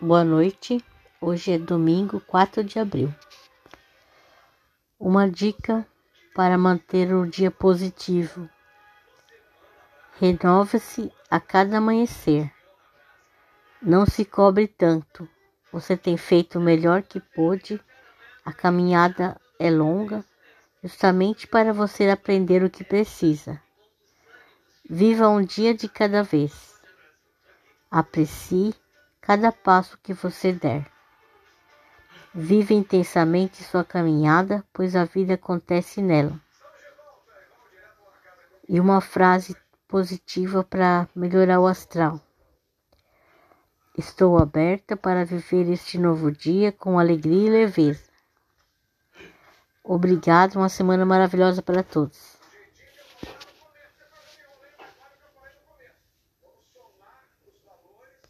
Boa noite. Hoje é domingo, 4 de abril. Uma dica para manter o dia positivo. Renove-se a cada amanhecer. Não se cobre tanto. Você tem feito o melhor que pôde. A caminhada é longa, justamente para você aprender o que precisa. Viva um dia de cada vez. Aprecie cada passo que você der. Viva intensamente sua caminhada, pois a vida acontece nela. E uma frase positiva para melhorar o astral. Estou aberta para viver este novo dia com alegria e leveza. Obrigado, uma semana maravilhosa para todos.